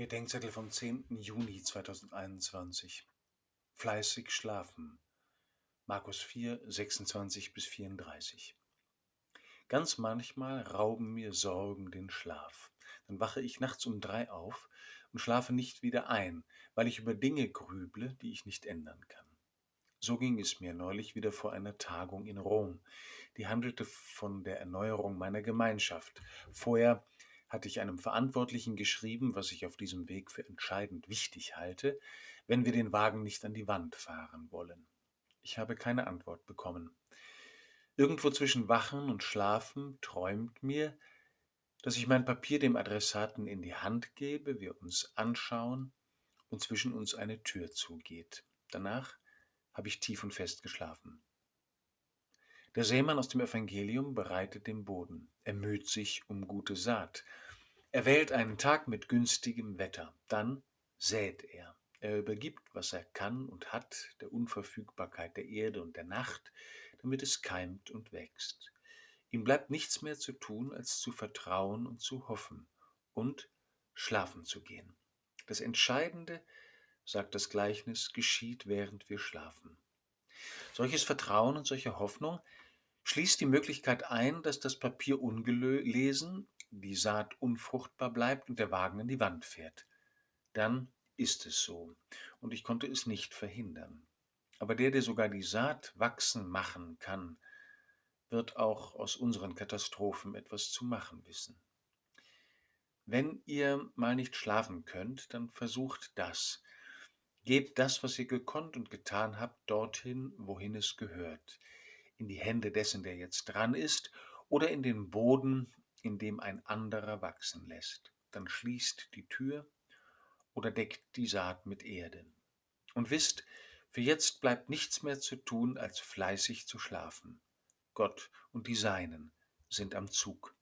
Bedenkzettel vom 10. Juni 2021. Fleißig schlafen. Markus 4, 26 bis 34. Ganz manchmal rauben mir Sorgen den Schlaf. Dann wache ich nachts um drei auf und schlafe nicht wieder ein, weil ich über Dinge grüble, die ich nicht ändern kann. So ging es mir neulich wieder vor einer Tagung in Rom. Die handelte von der Erneuerung meiner Gemeinschaft. Vorher hatte ich einem Verantwortlichen geschrieben, was ich auf diesem Weg für entscheidend wichtig halte, wenn wir den Wagen nicht an die Wand fahren wollen. Ich habe keine Antwort bekommen. Irgendwo zwischen Wachen und Schlafen träumt mir, dass ich mein Papier dem Adressaten in die Hand gebe, wir uns anschauen und zwischen uns eine Tür zugeht. Danach habe ich tief und fest geschlafen. Der Sämann aus dem Evangelium bereitet den Boden. Er müht sich um gute Saat. Er wählt einen Tag mit günstigem Wetter. Dann sät er. Er übergibt, was er kann und hat, der Unverfügbarkeit der Erde und der Nacht, damit es keimt und wächst. Ihm bleibt nichts mehr zu tun, als zu vertrauen und zu hoffen und schlafen zu gehen. Das Entscheidende, sagt das Gleichnis, geschieht, während wir schlafen. Solches Vertrauen und solche Hoffnung schließt die Möglichkeit ein, dass das Papier ungelesen, die Saat unfruchtbar bleibt und der Wagen an die Wand fährt. Dann ist es so, und ich konnte es nicht verhindern. Aber der, der sogar die Saat wachsen machen kann, wird auch aus unseren Katastrophen etwas zu machen wissen. Wenn ihr mal nicht schlafen könnt, dann versucht das. Gebt das, was ihr gekonnt und getan habt, dorthin, wohin es gehört in die Hände dessen, der jetzt dran ist, oder in den Boden, in dem ein anderer wachsen lässt. Dann schließt die Tür oder deckt die Saat mit Erde. Und wisst, für jetzt bleibt nichts mehr zu tun, als fleißig zu schlafen. Gott und die Seinen sind am Zug.